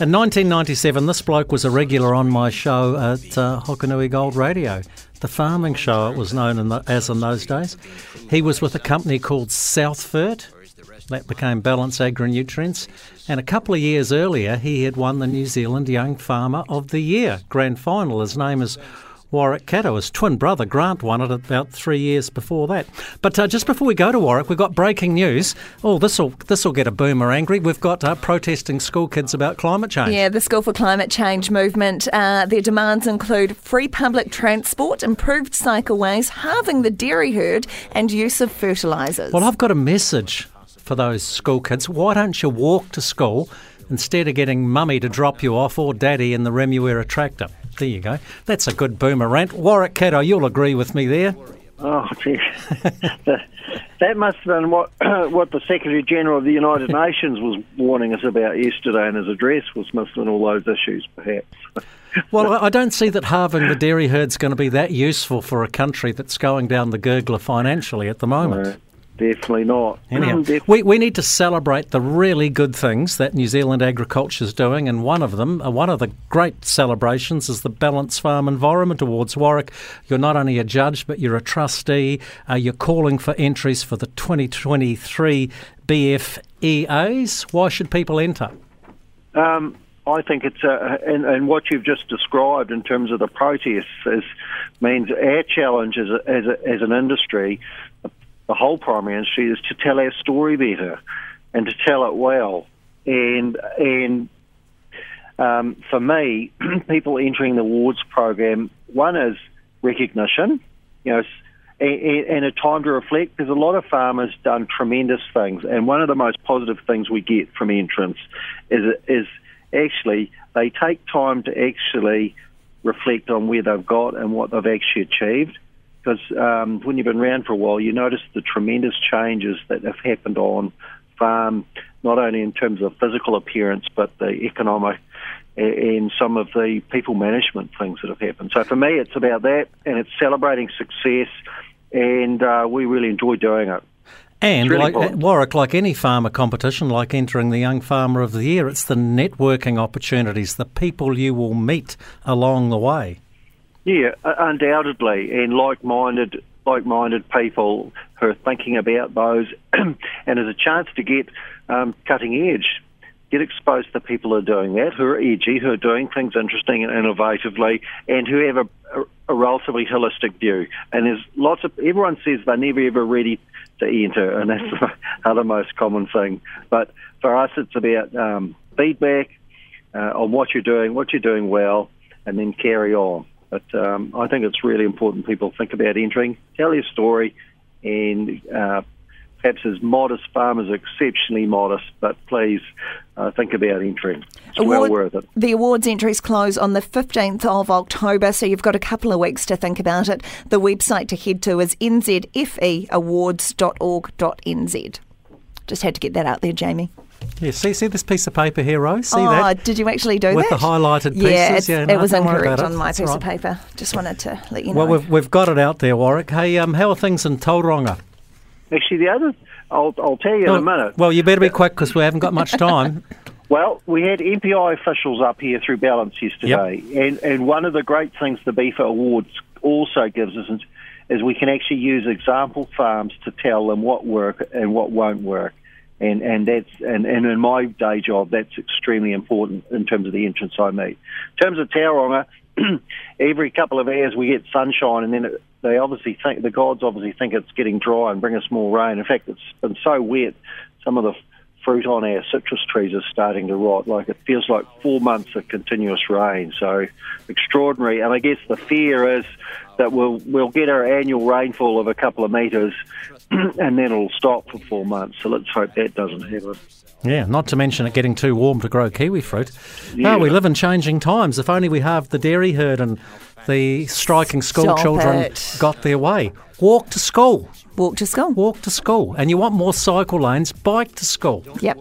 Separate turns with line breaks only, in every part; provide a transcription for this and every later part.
In 1997, this bloke was a regular on my show at uh, Hokonui Gold Radio, the farming show it was known in the, as in those days. He was with a company called Southfert, that became Ballance Agri-Nutrients, and a couple of years earlier he had won the New Zealand Young Farmer of the Year grand final. His name is Warwick Catto. His twin brother Grant won it about three years before that. But uh, just before we go to Warwick, we've got breaking news. Oh, this will this will get a boomer angry. We've got uh, protesting school kids about climate change.
Yeah, the School for Climate Change movement. Uh, their demands include free public transport, improved cycleways, halving the dairy herd, and use of fertilisers.
Well, I've got a message for those school kids. Why don't you walk to school instead of getting mummy to drop you off or daddy in the Remuera tractor? There you go. That's a good boomer rant. Warwick Catto, you'll agree with me there.
Oh, gee. that must have been what what the Secretary General of the United Nations was warning us about yesterday in his address was missing all those issues, perhaps.
well, I don't see that halving the dairy herd's going to be that useful for a country that's going down the gurgler financially at the moment.
Definitely not.
Anyhow, Def- we, we need to celebrate the really good things that New Zealand agriculture is doing, and one of them, uh, one of the great celebrations, is the Ballance Farm Environment Awards. Warwick, you're not only a judge, but you're a trustee. Uh, you're calling for entries for the 2023 BFEAs. Why should people enter?
Um, I think it's uh, and, and, what you've just described in terms of the protests is, means our challenge as, a, as, a, as an industry the whole primary industry is to tell our story better and to tell it well. And and um, for me, people entering the awards program, one is recognition, you know, and, and a time to reflect. Because a lot of farmers done tremendous things, and one of the most positive things we get from entrants is is actually they take time to actually reflect on where they've got and what they've actually achieved because um, when you've been around for a while, you notice the tremendous changes that have happened on farm, not only in terms of physical appearance, but the economic and some of the people management things that have happened. So for me, it's about that, and it's celebrating success, and uh, we really enjoy doing it.
And really like Warwick, like any farmer competition, like entering the Young Farmer of the Year, it's the networking opportunities, the people you will meet along the way.
Yeah, undoubtedly, and like-minded, like-minded people who are thinking about those, and as a chance to get um, cutting edge, get exposed to people who are doing that, who are edgy, who are doing things interesting and innovatively, and who have a, a, a relatively holistic view. And there's lots of everyone says they're never ever ready to enter, and that's the other most common thing. But for us, it's about um, feedback uh, on what you're doing, what you're doing well, and then carry on. But um, I think it's really important people think about entering, tell your story, and uh, perhaps as modest farmers, exceptionally modest, but please uh, think about entering. It's Award, well worth it.
The awards entries close on the 15th of October, so you've got a couple of weeks to think about it. The website to head to is nzfeawards.org.nz. Just had to get that out there, Jamie.
Yeah, see, see this piece of paper here, Rose. See
oh,
that?
Did you actually do
With
that?
With the highlighted pieces.
Yeah,
yeah
no, it was incorrect on
it.
my piece right. of paper. Just wanted to let you
know.
Well,
we've, we've got it out there, Warwick. Hey, um, how are things in Tauranga?
Actually, the other, I'll, I'll tell you
oh,
in a minute.
Well, you better be quick because we haven't got much time.
Well, we had MPI officials up here through Ballance yesterday, yep. and, and one of the great things the BEFA Awards also gives us is, is we can actually use example farms to tell them what work and what won't work and and that's and, and in my day job that's extremely important in terms of the entrance I meet. In terms of Tauranga, every couple of hours we get sunshine, and then it, they obviously think the gods obviously think it's getting dry and bring us more rain. In fact, it's been so wet, some of the fruit on our citrus trees is starting to rot. Like it feels like four months of continuous rain. So extraordinary. And I guess the fear is that we'll we'll get our annual rainfall of a couple of metres, and then it'll stop for four months. So let's hope that doesn't happen.
Yeah, not to mention it getting too warm to grow kiwi fruit. Yeah. Oh, we live in changing times. If only we have the dairy herd and the striking school Stop children it. got their way. Walk to school.
Walk to school.
Walk to school. And you want more cycle lanes, bike to school.
Yep.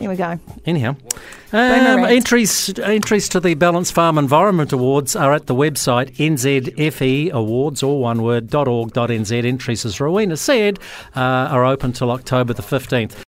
There we go.
Anyhow, um, entries entries to the Ballance Farm Environment Awards are at the website nzfeawards, all one word, .org.nz. Entries, as Rowena said, uh, are open till October the 15th.